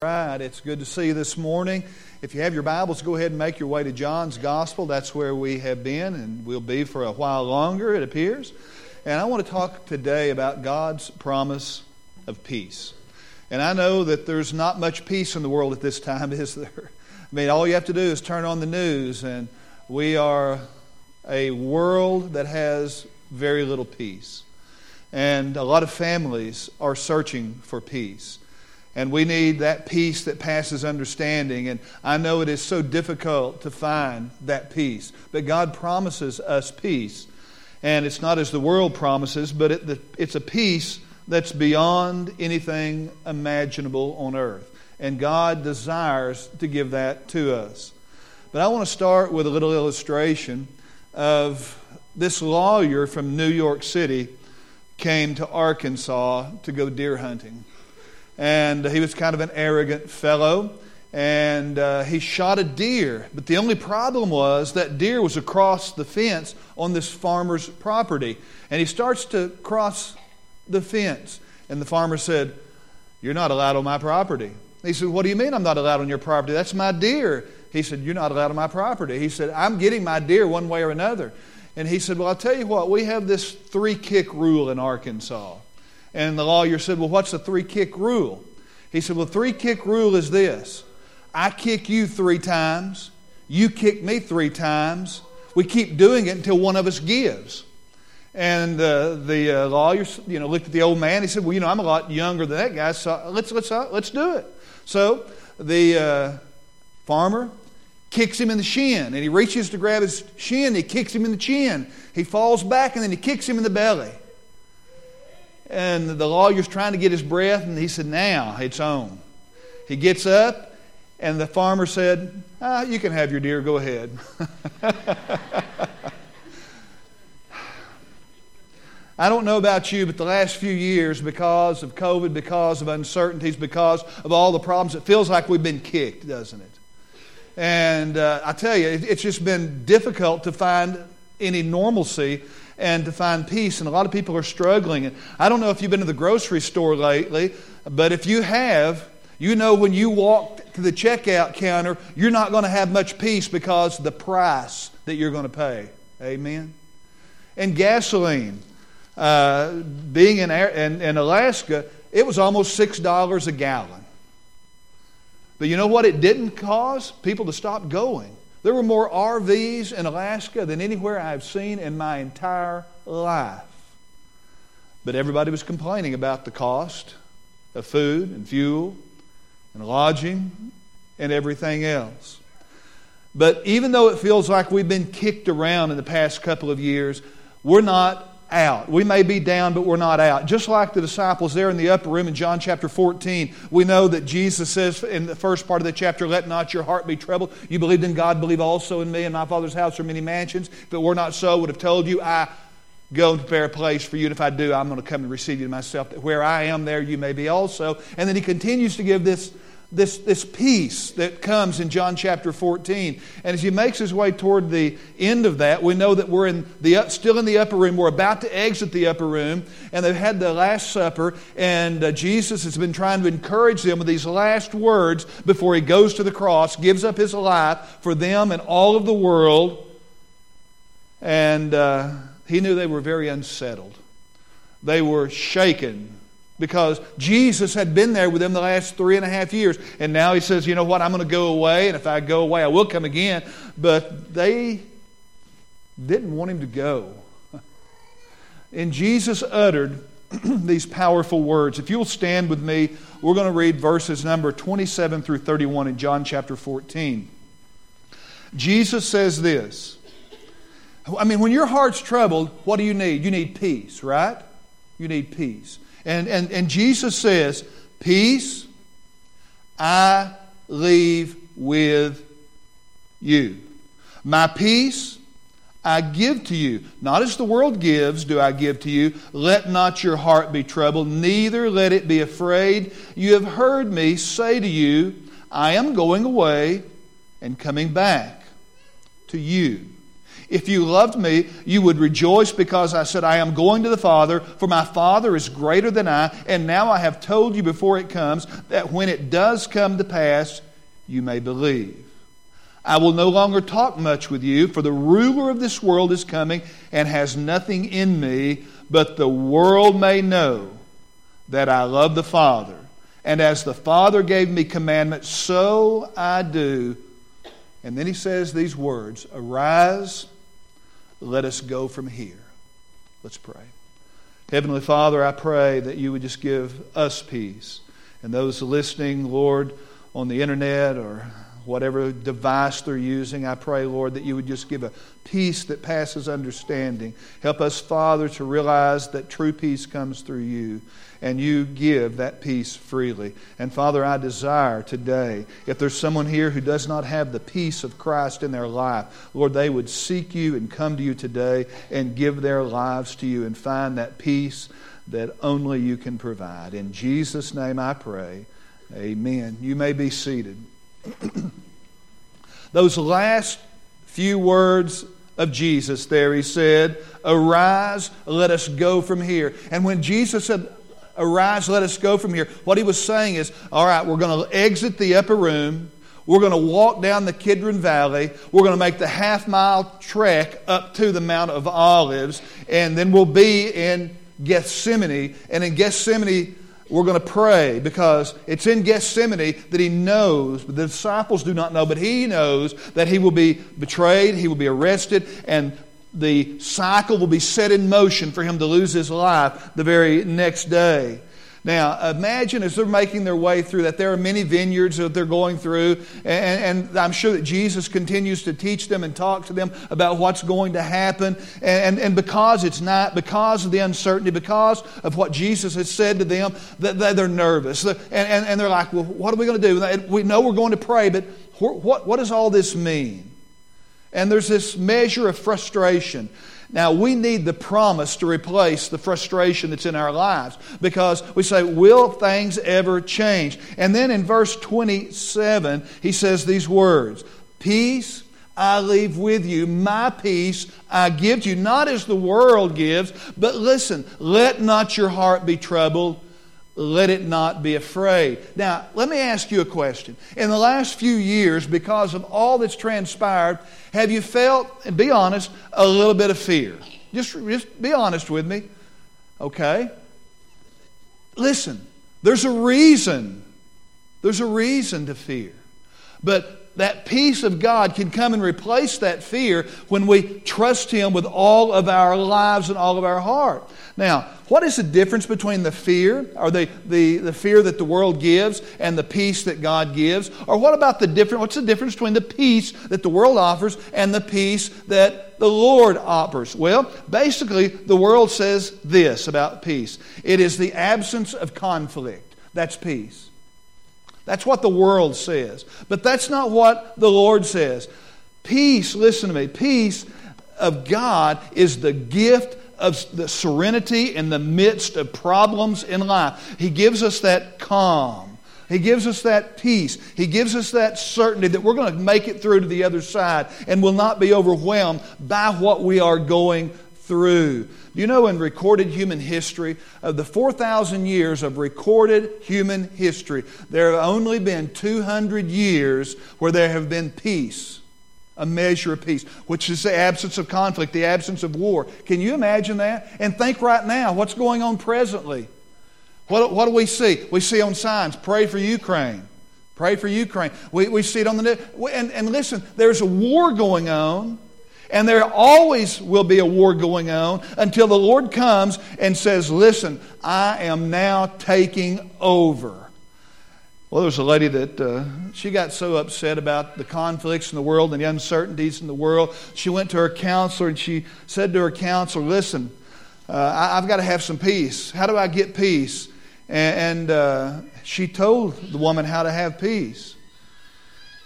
Right, it's good to see you this morning. If you have your Bibles, go ahead and make your way to John's Gospel. That's where we have been and we'll be for a while longer, it appears. And I want to talk today about God's promise of peace. And I know that there's not much peace in the world at this time, is there? I mean, all you have to do is turn on the news, and we are a world that has very little peace. And a lot of families are searching for peace. And we need that peace that passes understanding. And I know it is so difficult to find that peace. But God promises us peace. And it's not as the world promises, but it, it's a peace that's beyond anything imaginable on earth. And God desires to give that to us. But I want to start with a little illustration of this lawyer from New York City came to Arkansas to go deer hunting and he was kind of an arrogant fellow. And uh, he shot a deer. But the only problem was that deer was across the fence on this farmer's property. And he starts to cross the fence. And the farmer said, You're not allowed on my property. He said, What do you mean I'm not allowed on your property? That's my deer. He said, You're not allowed on my property. He said, I'm getting my deer one way or another. And he said, Well, I'll tell you what, we have this three kick rule in Arkansas. And the lawyer said, Well, what's the three kick rule? He said, Well, three kick rule is this I kick you three times, you kick me three times. We keep doing it until one of us gives. And uh, the uh, lawyer, you know, looked at the old man. He said, "Well, you know, I'm a lot younger than that guy, so let's let's uh, let's do it." So the uh, farmer kicks him in the shin, and he reaches to grab his shin. He kicks him in the chin. He falls back, and then he kicks him in the belly. And the lawyer's trying to get his breath, and he said, Now it's on. He gets up, and the farmer said, ah, You can have your deer, go ahead. I don't know about you, but the last few years, because of COVID, because of uncertainties, because of all the problems, it feels like we've been kicked, doesn't it? And uh, I tell you, it's just been difficult to find any normalcy and to find peace. And a lot of people are struggling. And I don't know if you've been to the grocery store lately, but if you have, you know when you walk to the checkout counter, you're not going to have much peace because the price that you're going to pay. Amen? And gasoline. Uh, being in, in, in Alaska, it was almost $6 a gallon. But you know what it didn't cause? People to stop going. There were more RVs in Alaska than anywhere I've seen in my entire life. But everybody was complaining about the cost of food and fuel and lodging and everything else. But even though it feels like we've been kicked around in the past couple of years, we're not out. We may be down, but we're not out. Just like the disciples there in the upper room in John chapter 14, we know that Jesus says in the first part of the chapter, Let not your heart be troubled. You believed in God, believe also in me. In my Father's house are many mansions. If it were not so, I would have told you, I go and prepare a place for you. And if I do, I'm going to come and receive you to myself. That where I am, there you may be also. And then he continues to give this this, this peace that comes in John chapter 14. And as he makes his way toward the end of that, we know that we're in the, still in the upper room. We're about to exit the upper room, and they've had the Last Supper, and uh, Jesus has been trying to encourage them with these last words before he goes to the cross, gives up his life for them and all of the world. And uh, he knew they were very unsettled. They were shaken because Jesus had been there with them the last three and a half years. And now he says, you know what, I'm going to go away, and if I go away, I will come again. But they didn't want him to go. And Jesus uttered these powerful words. If you'll stand with me, we're going to read verses number 27 through 31 in John chapter 14. Jesus says this. I mean, when your heart's troubled, what do you need? You need peace, right? You need peace. And, and, and Jesus says, Peace I leave with you. My peace I give to you. Not as the world gives, do I give to you. Let not your heart be troubled, neither let it be afraid. You have heard me say to you, I am going away and coming back to you. If you loved me, you would rejoice because I said, I am going to the Father, for my Father is greater than I, and now I have told you before it comes, that when it does come to pass, you may believe. I will no longer talk much with you, for the ruler of this world is coming and has nothing in me, but the world may know that I love the Father. And as the Father gave me commandment, so I do. And then he says these words Arise, let us go from here. Let's pray. Heavenly Father, I pray that you would just give us peace. And those listening, Lord, on the internet or whatever device they're using. I pray, Lord, that you would just give a peace that passes understanding. Help us, Father, to realize that true peace comes through you, and you give that peace freely. And Father, I desire today, if there's someone here who does not have the peace of Christ in their life, Lord, they would seek you and come to you today and give their lives to you and find that peace that only you can provide. In Jesus' name I pray. Amen. You may be seated. Those last few words of Jesus there, he said, Arise, let us go from here. And when Jesus said, Arise, let us go from here, what he was saying is, All right, we're going to exit the upper room. We're going to walk down the Kidron Valley. We're going to make the half mile trek up to the Mount of Olives. And then we'll be in Gethsemane. And in Gethsemane, we're going to pray because it's in Gethsemane that he knows, but the disciples do not know, but he knows that he will be betrayed, he will be arrested, and the cycle will be set in motion for him to lose his life the very next day. Now, imagine as they're making their way through that, there are many vineyards that they're going through, and, and I'm sure that Jesus continues to teach them and talk to them about what's going to happen. And, and, because it's not, because of the uncertainty, because of what Jesus has said to them, that, that they're nervous. And, and, and they're like, well, what are we going to do? We know we're going to pray, but what, what does all this mean? And there's this measure of frustration. Now, we need the promise to replace the frustration that's in our lives because we say, Will things ever change? And then in verse 27, he says these words Peace I leave with you, my peace I give to you, not as the world gives, but listen, let not your heart be troubled let it not be afraid. Now, let me ask you a question. In the last few years, because of all that's transpired, have you felt, and be honest, a little bit of fear? Just, just be honest with me. Okay? Listen, there's a reason. There's a reason to fear. But that peace of God can come and replace that fear when we trust Him with all of our lives and all of our heart. Now, what is the difference between the fear, or the, the, the fear that the world gives, and the peace that God gives? Or what about the difference? What's the difference between the peace that the world offers and the peace that the Lord offers? Well, basically, the world says this about peace it is the absence of conflict. That's peace. That's what the world says. But that's not what the Lord says. Peace, listen to me, peace of God is the gift of the serenity in the midst of problems in life. He gives us that calm. He gives us that peace. He gives us that certainty that we're going to make it through to the other side and will not be overwhelmed by what we are going through. You know, in recorded human history, of the 4,000 years of recorded human history, there have only been 200 years where there have been peace a measure of peace, which is the absence of conflict, the absence of war. Can you imagine that? And think right now, what's going on presently? What, what do we see? We see on signs, pray for Ukraine. Pray for Ukraine. We, we see it on the news. And, and listen, there's a war going on, and there always will be a war going on until the Lord comes and says, Listen, I am now taking over. Well, there was a lady that uh, she got so upset about the conflicts in the world and the uncertainties in the world. She went to her counselor and she said to her counselor, Listen, uh, I, have got to have some peace. How do I get peace? And, and uh, she told the woman how to have peace.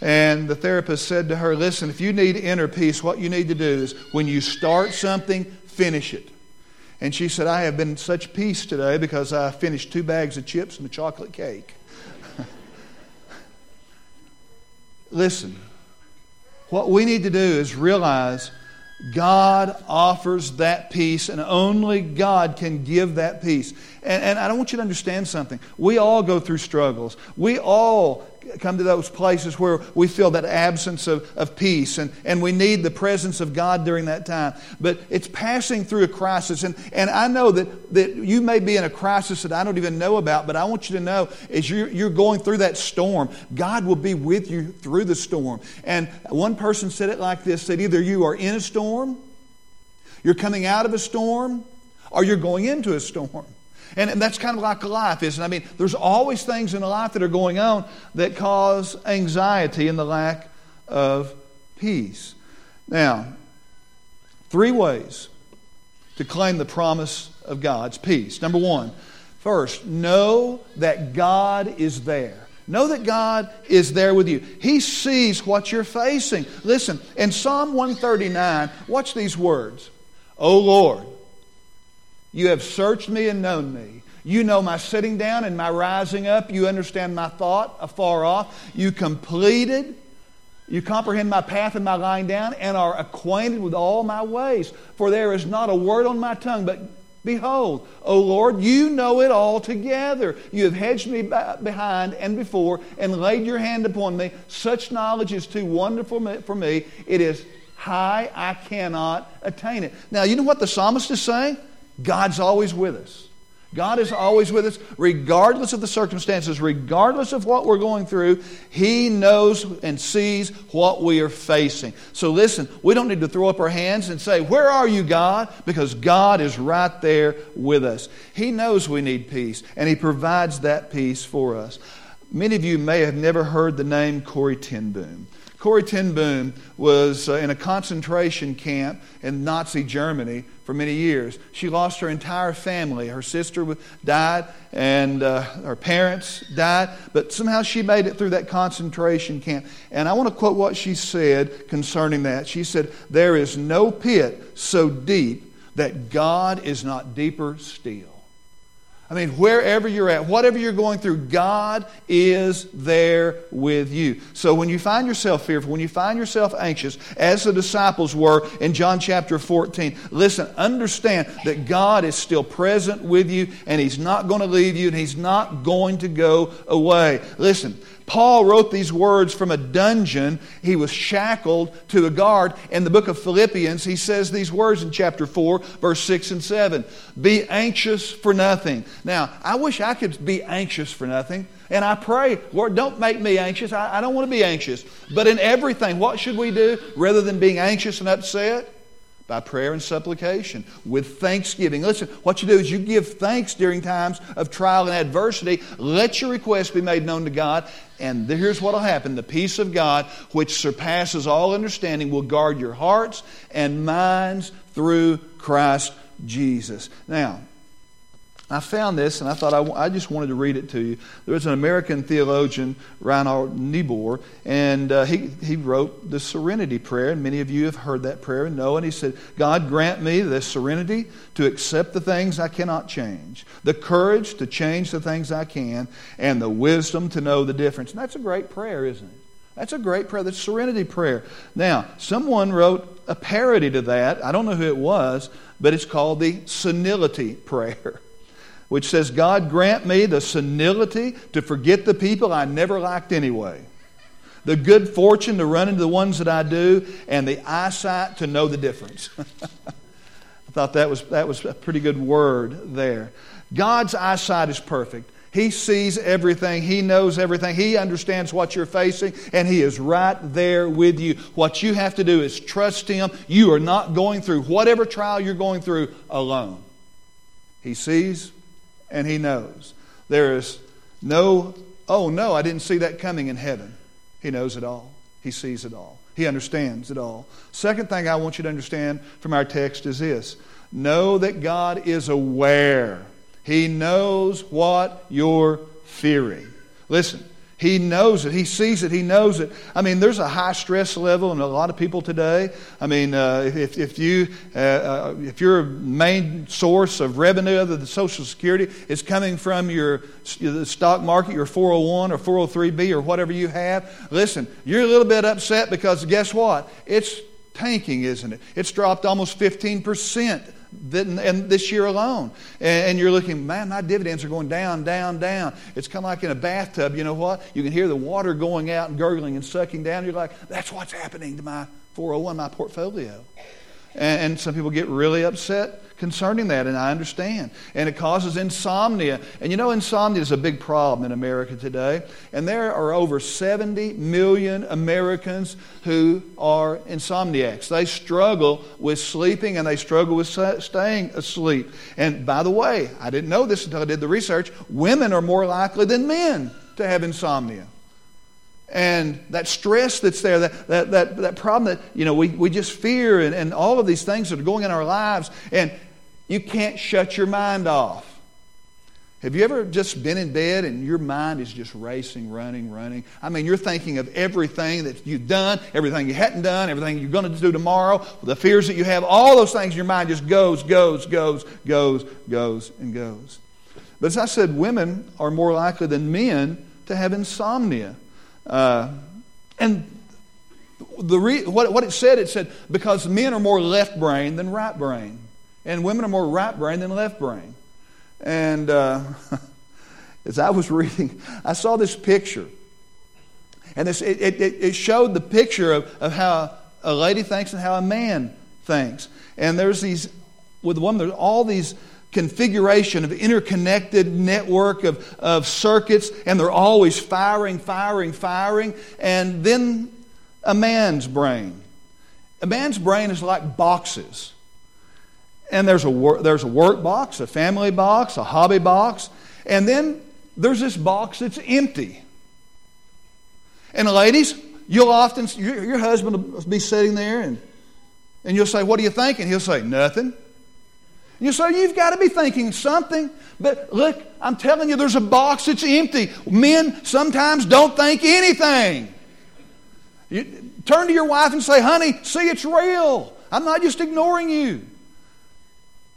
And the therapist said to her, Listen, if you need inner peace, what you need to do is when you start something, finish it. And she said, I have been in such peace today because I finished two bags of chips and a chocolate cake. Listen, what we need to do is realize God offers that peace, and only God can give that peace. And, and, I don't want you to understand something. We all go through struggles. We all come to those places where we feel that absence of, of peace, and, and we need the presence of God during that time. But it's passing through a crisis. And, and I know that, that you may be in a crisis that I don't even know about, but I want you to know as you're, you're going through that storm, God will be with you through the storm. And one person said it like this that either you are in a storm, you're coming out of a storm, or you're going into a storm. And, and that's kind of like life, isn't it? I mean, there's always things in life that are going on that cause anxiety and the lack of peace. Now, three ways to claim the promise of God's peace. Number one, first, know that God is there. Know that God is there with you. He sees what you're facing. Listen, in Psalm 139, watch these words. O Lord, you have searched me and known me. You know my sitting down and my rising up. You understand my thought afar off. You completed, you comprehend my path and my lying down, and are acquainted with all my ways. For there is not a word on my tongue, but behold, O Lord, you know it all together. You have hedged me behind and before, and laid your hand upon me. Such knowledge is too wonderful for me. It is high, I cannot attain it. Now, you know what the psalmist is saying? God's always with us. God is always with us, regardless of the circumstances, regardless of what we're going through. He knows and sees what we are facing. So listen, we don't need to throw up our hands and say, Where are you, God? Because God is right there with us. He knows we need peace, and He provides that peace for us. Many of you may have never heard the name Corrie ten Corrie ten Boom was uh, in a concentration camp in Nazi Germany for many years. She lost her entire family. Her sister died, and uh, her parents died, but somehow she made it through that concentration camp. And I want to quote what she said concerning that. She said, There is no pit so deep that God is not deeper still. I mean, wherever you're at, whatever you're going through, God is there with you. So when you find yourself fearful, when you find yourself anxious, as the disciples were in John chapter 14, listen, understand that God is still present with you and He's not going to leave you and He's not going to go away. Listen, Paul wrote these words from a dungeon. He was shackled to a guard. In the book of Philippians, he says these words in chapter 4, verse 6 and 7 Be anxious for nothing. Now, I wish I could be anxious for nothing. And I pray, Lord, don't make me anxious. I, I don't want to be anxious. But in everything, what should we do rather than being anxious and upset? by prayer and supplication with thanksgiving. Listen, what you do is you give thanks during times of trial and adversity. Let your request be made known to God. And here's what will happen the peace of God, which surpasses all understanding, will guard your hearts and minds through Christ Jesus. Now, I found this and I thought I, I, just wanted to read it to you. There was an American theologian, Reinhold Niebuhr, and uh, he, he wrote the Serenity Prayer, and many of you have heard that prayer and know. And he said, God grant me the serenity to accept the things I cannot change, the courage to change the things I can, and the wisdom to know the difference. And that's a great prayer, isn't it? That's a great prayer. That's serenity prayer. Now, someone wrote a parody to that. I don't know who it was, but it's called the senility prayer which says, God grant me the senility to forget the people I never liked anyway, the good fortune to run into the ones that I do, and the eyesight to know the difference. I thought that was, that was a pretty good word there. God's eyesight is perfect. He sees everything. He knows everything. He understands what you're facing, and He is right there with you. What you have to do is trust Him. You are not going through whatever trial you're going through alone. He sees, and He knows. There is no, oh no, I didn't see that coming in heaven. He knows it all, He sees it all, He understands it all. Second thing I want you to understand from our text is this know that God is aware, He knows what you're fearing. Listen, he knows it. He sees it. He knows it. I mean, there's a high stress level in a lot of people today. I mean, uh, if, if, you, uh, uh, if your main source of revenue other than Social Security is coming from your the stock market, your 401 or 403b or whatever you have, listen, you're a little bit upset because guess what? It's tanking, isn't it? It's dropped almost 15% and this year alone. And you're looking, man, my dividends are going down, down, down. It's kind of like in a bathtub. You know what? You can hear the water going out and gurgling and sucking down. You're like, that's what's happening to my 401, my portfolio. And some people get really upset concerning that, and I understand. And it causes insomnia. And you know, insomnia is a big problem in America today. And there are over 70 million Americans who are insomniacs. They struggle with sleeping and they struggle with staying asleep. And by the way, I didn't know this until I did the research women are more likely than men to have insomnia and that stress that's there, that, that, that, that problem that, you know, we, we just fear and, and all of these things that are going in our lives. And you can't shut your mind off. Have you ever just been in bed and your mind is just racing, running, running? I mean, you're thinking of everything that you've done, everything you hadn't done, everything you're going to do tomorrow, the fears that you have, all those things, your mind just goes, goes, goes, goes, goes, and goes. But as I said, women are more likely than men to have insomnia. Uh, and the re- what, what it said, it said, because men are more left brain than right brain. And women are more right brain than left brain. And uh, as I was reading, I saw this picture. And this, it, it, it showed the picture of, of how a lady thinks and how a man thinks. And there's these, with the woman, there's all these configuration of interconnected network of, of circuits, and they're always firing, firing, firing. And then a man's brain. A man's brain is like boxes. And there's a, wor- there's a work box, a family box, a hobby box, and then there's this box that's empty. And ladies, you'll often, your, your husband will be sitting there and, and you'll say, What are you thinking? He'll say, Nothing. You say, You've got to be thinking something. But look, I'm telling you, there's a box that's empty. Men sometimes don't think anything. You, turn to your wife and say, Honey, see, it's real. I'm not just ignoring you.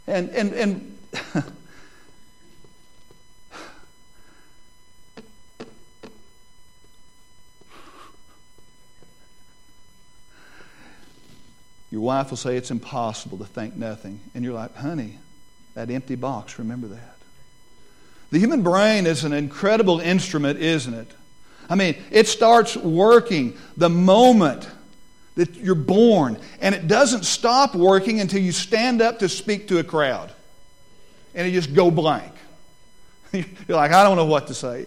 And, and, and your wife will say it's impossible to think nothing. And you're like, honey, that empty box, remember that. The human brain is an incredible instrument, isn't it? I mean, it starts working the moment that you're born. And it doesn't stop working until you stand up to speak to a crowd. And you just go blank. You're like, I don't know what to say.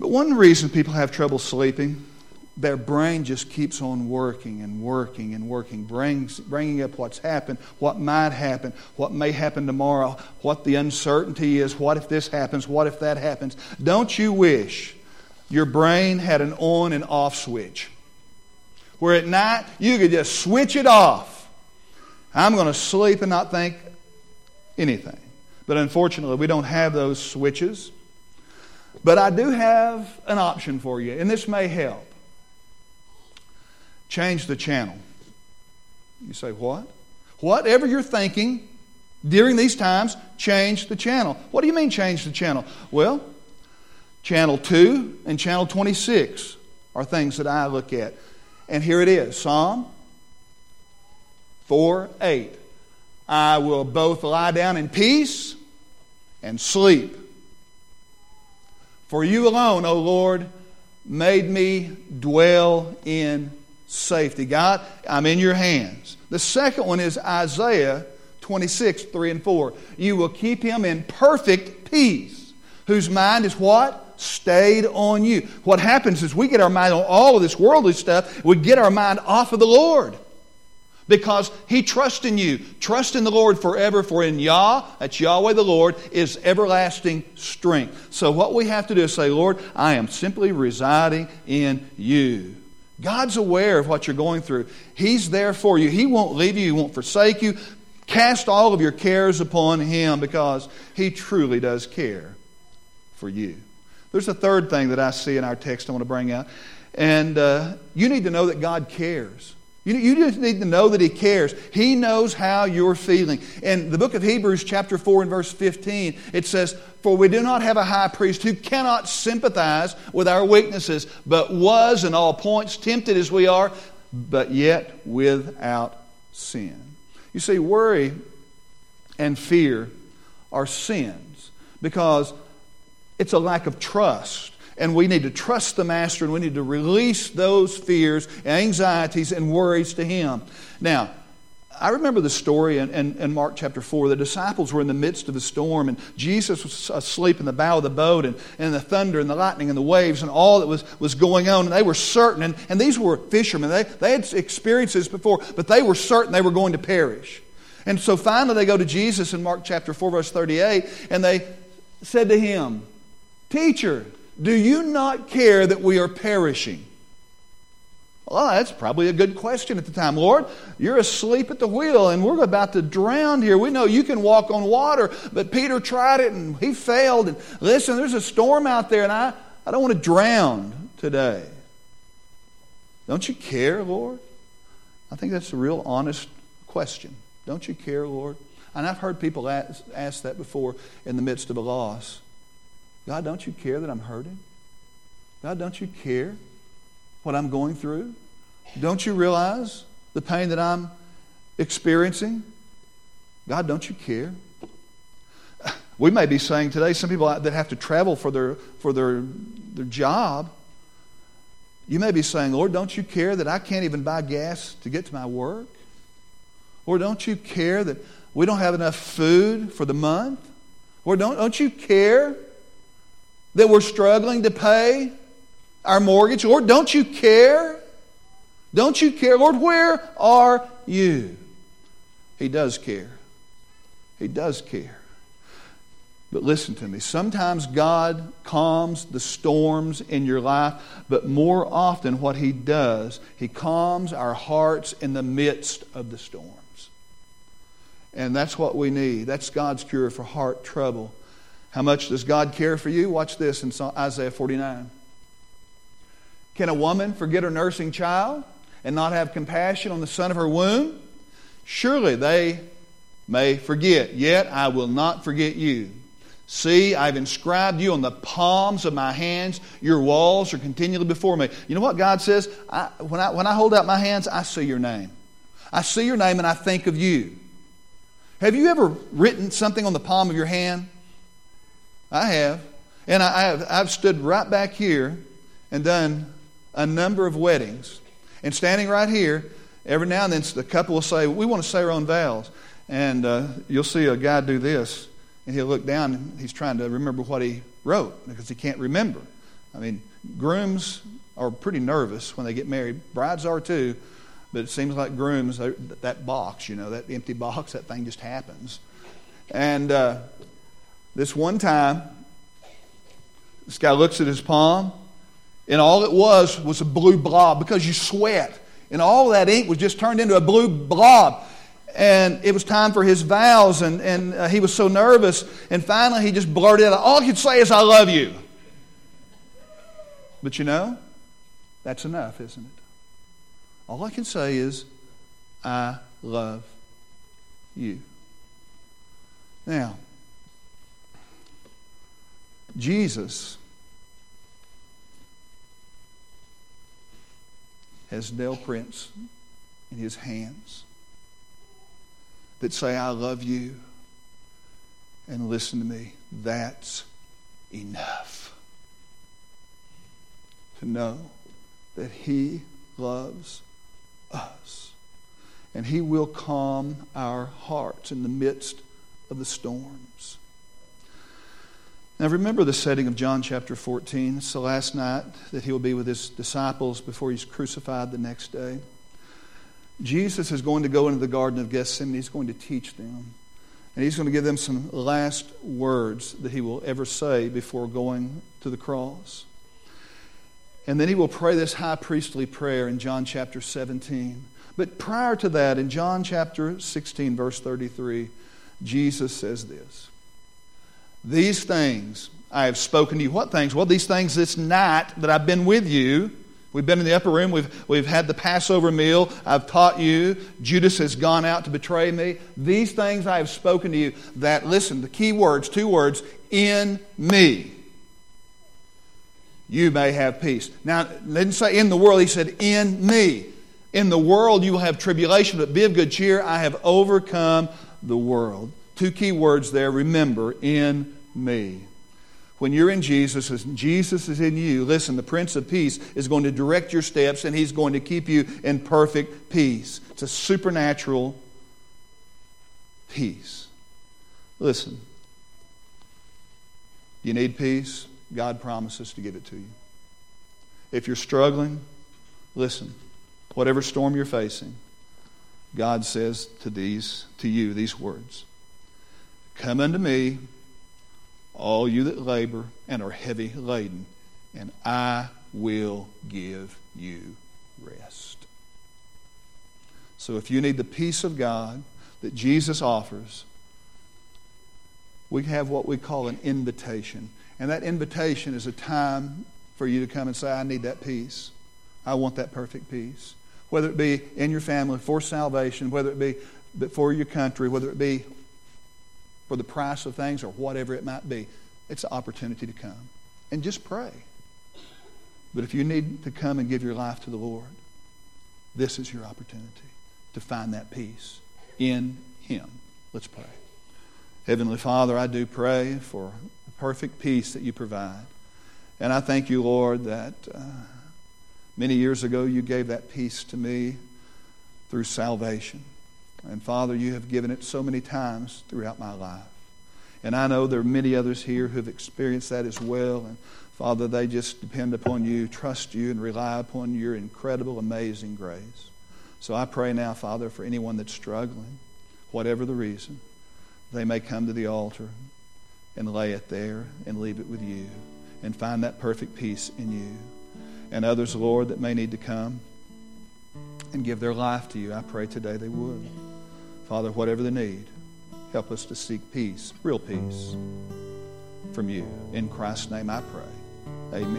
But one reason people have trouble sleeping, their brain just keeps on working and working and working, brings, bringing up what's happened, what might happen, what may happen tomorrow, what the uncertainty is, what if this happens, what if that happens. Don't you wish your brain had an on and off switch? where at night you could just switch it off. I'm going to sleep and not think anything. But unfortunately, we don't have those switches. But I do have an option for you, and this may help. Change the channel. You say, what? Whatever you're thinking during these times, change the channel. What do you mean, change the channel? Well, channel 2 and channel 26 are things that I look at. And here it is Psalm 4 8. I will both lie down in peace and sleep. For you alone, O Lord, made me dwell in safety. God, I'm in your hands. The second one is Isaiah 26, 3 and 4. You will keep him in perfect peace, whose mind is what? stayed on you. What happens is we get our mind on all of this worldly stuff, we get our mind off of the Lord. Because he trusts in you. Trust in the Lord forever, for in Yah, that's Yahweh the Lord, is everlasting strength. So what we have to do is say, Lord, I am simply residing in you. God's aware of what you're going through. He's there for you. He won't leave you, He won't forsake you. Cast all of your cares upon Him because He truly does care for you. There's a third thing that I see in our text I want to bring out. And uh, you need to know that God cares. You, you just need to know that He cares. He knows how you're feeling. In the book of Hebrews, chapter 4, and verse 15, it says, For we do not have a high priest who cannot sympathize with our weaknesses, but was in all points tempted as we are, but yet without sin. You see, worry and fear are sins because it's a lack of trust. And we need to trust the Master and we need to release those fears, anxieties, and worries to Him. Now, I remember the story in, in, in, Mark chapter 4. The disciples were in the midst of a storm, and Jesus was asleep in the bow of the boat, and, and the thunder and the lightning and the waves and all that was, was going on. And they were certain, and, and these were fishermen. They, they had experienced this before, but they were certain they were going to perish. And so finally they go to Jesus in Mark chapter 4, verse 38, and they said to him, Teacher, do you not care that we are perishing? Well, that's probably a good question at the time. Lord, you're asleep at the wheel and we're about to drown here. We know you can walk on water, but Peter tried it and he failed. And listen, there's a storm out there and I, I don't want to drown today. Don't you care, Lord? I think that's a real honest question. Don't you care, Lord? And I've heard people ask, ask that before in the midst of a loss. God, don't you care that I'm hurting? God, don't you care what I'm going through? Don't you realize the pain that I'm experiencing? God, don't you care? We may be saying today, some people that have to travel for their, for their, their job, you may be saying, Lord, don't you care that I can't even buy gas to get to my work? Or don't you care that we don't have enough food for the month? Or don't, don't you care that we're struggling to pay our mortgage? Lord, don't you care? Don't you care? Lord, where are you? He does care. He does care. But listen to me. Sometimes God calms the storms in your life, but more often, what He does, He calms our hearts in the midst of the storms. And that's what we need. That's God's cure for heart trouble. How much does God care for you? Watch this in Isaiah 49. Can a woman forget her nursing child and not have compassion on the son of her womb? Surely they may forget, yet I will not forget you. See, I've inscribed you on the palms of my hands. Your walls are continually before me. You know what God says? I, when, I, when I hold out my hands, I see your name. I see your name and I think of you. Have you ever written something on the palm of your hand? I have. And I, have, I've stood right back here and done a number of weddings. And standing right here, every now and then the couple will say, We want to say our own vows. And uh, you'll see a guy do this, and he'll look down and he's trying to remember what he wrote because he can't remember. I mean, grooms are pretty nervous when they get married, brides are too, but it seems like grooms, that box, you know, that empty box, that thing just happens. And uh, this one time, this guy looks at his palm and all it was was a blue blob because you sweat. And all that ink was just turned into a blue blob. And it was time for his vows, and, and uh, he was so nervous. And finally, he just blurted out, All he could say is, I love you. But you know, that's enough, isn't it? All I can say is, I love you. Now, Jesus has nail prints in his hands that say, I love you. And listen to me, that's enough to know that he loves us. And he will calm our hearts in the midst of the storms. Now, remember the setting of John chapter 14. It's the last night that he will be with his disciples before he's crucified the next day. Jesus is going to go into the Garden of Gethsemane. He's going to teach them. And he's going to give them some last words that he will ever say before going to the cross. And then he will pray this high priestly prayer in John chapter 17. But prior to that, in John chapter 16, verse 33, Jesus says this these things I have spoken to you. What things? Well, these things this night that I've been with you. We've been in the upper room. We've, we've had the Passover meal. I've taught you. Judas has gone out to betray me. These things I have spoken to you that, listen, the key words, two words, in me. You may have peace. Now, didn't say in the world, he said in me. In the world you will have tribulation, but be of good cheer. I have overcome the world. Two key words there. Remember, in me. When you're in Jesus, Jesus is in you, listen, the Prince of Peace is going to direct your steps and he's going to keep you in perfect peace. It's a supernatural peace. Listen, you need peace? God promises to give it to you. If you're struggling, listen, whatever storm you're facing, God says to these to you these words. Come unto me, all you that labor and are heavy laden, and I will give you rest. So if you need the peace of God that Jesus offers, we have what we call an invitation. And that invitation is a time for you to come and say, I need that peace. I want that perfect peace. Whether it be in your family for salvation, whether it be for your country, whether it be for the price of things or whatever it might be, it's an opportunity to come. And just pray. But if you need to come and give your life to the Lord, this is your opportunity to find that peace in Him. Let's pray. Heavenly Father, I do pray for the perfect peace that you provide. And I thank you, Lord, that uh, many years ago you gave that peace to me through salvation. And Father, you have given it so many times throughout my life. And I know there are many others here who have experienced that as well. And Father, they just depend upon you, trust you, and rely upon your incredible, amazing grace. So I pray now, Father, for anyone that's struggling, whatever the reason, they may come to the altar and lay it there and leave it with you and find that perfect peace in you. And others, Lord, that may need to come and give their life to you, I pray today they would. Father, whatever the need, help us to seek peace, real peace from you. In Christ's name I pray. Amen.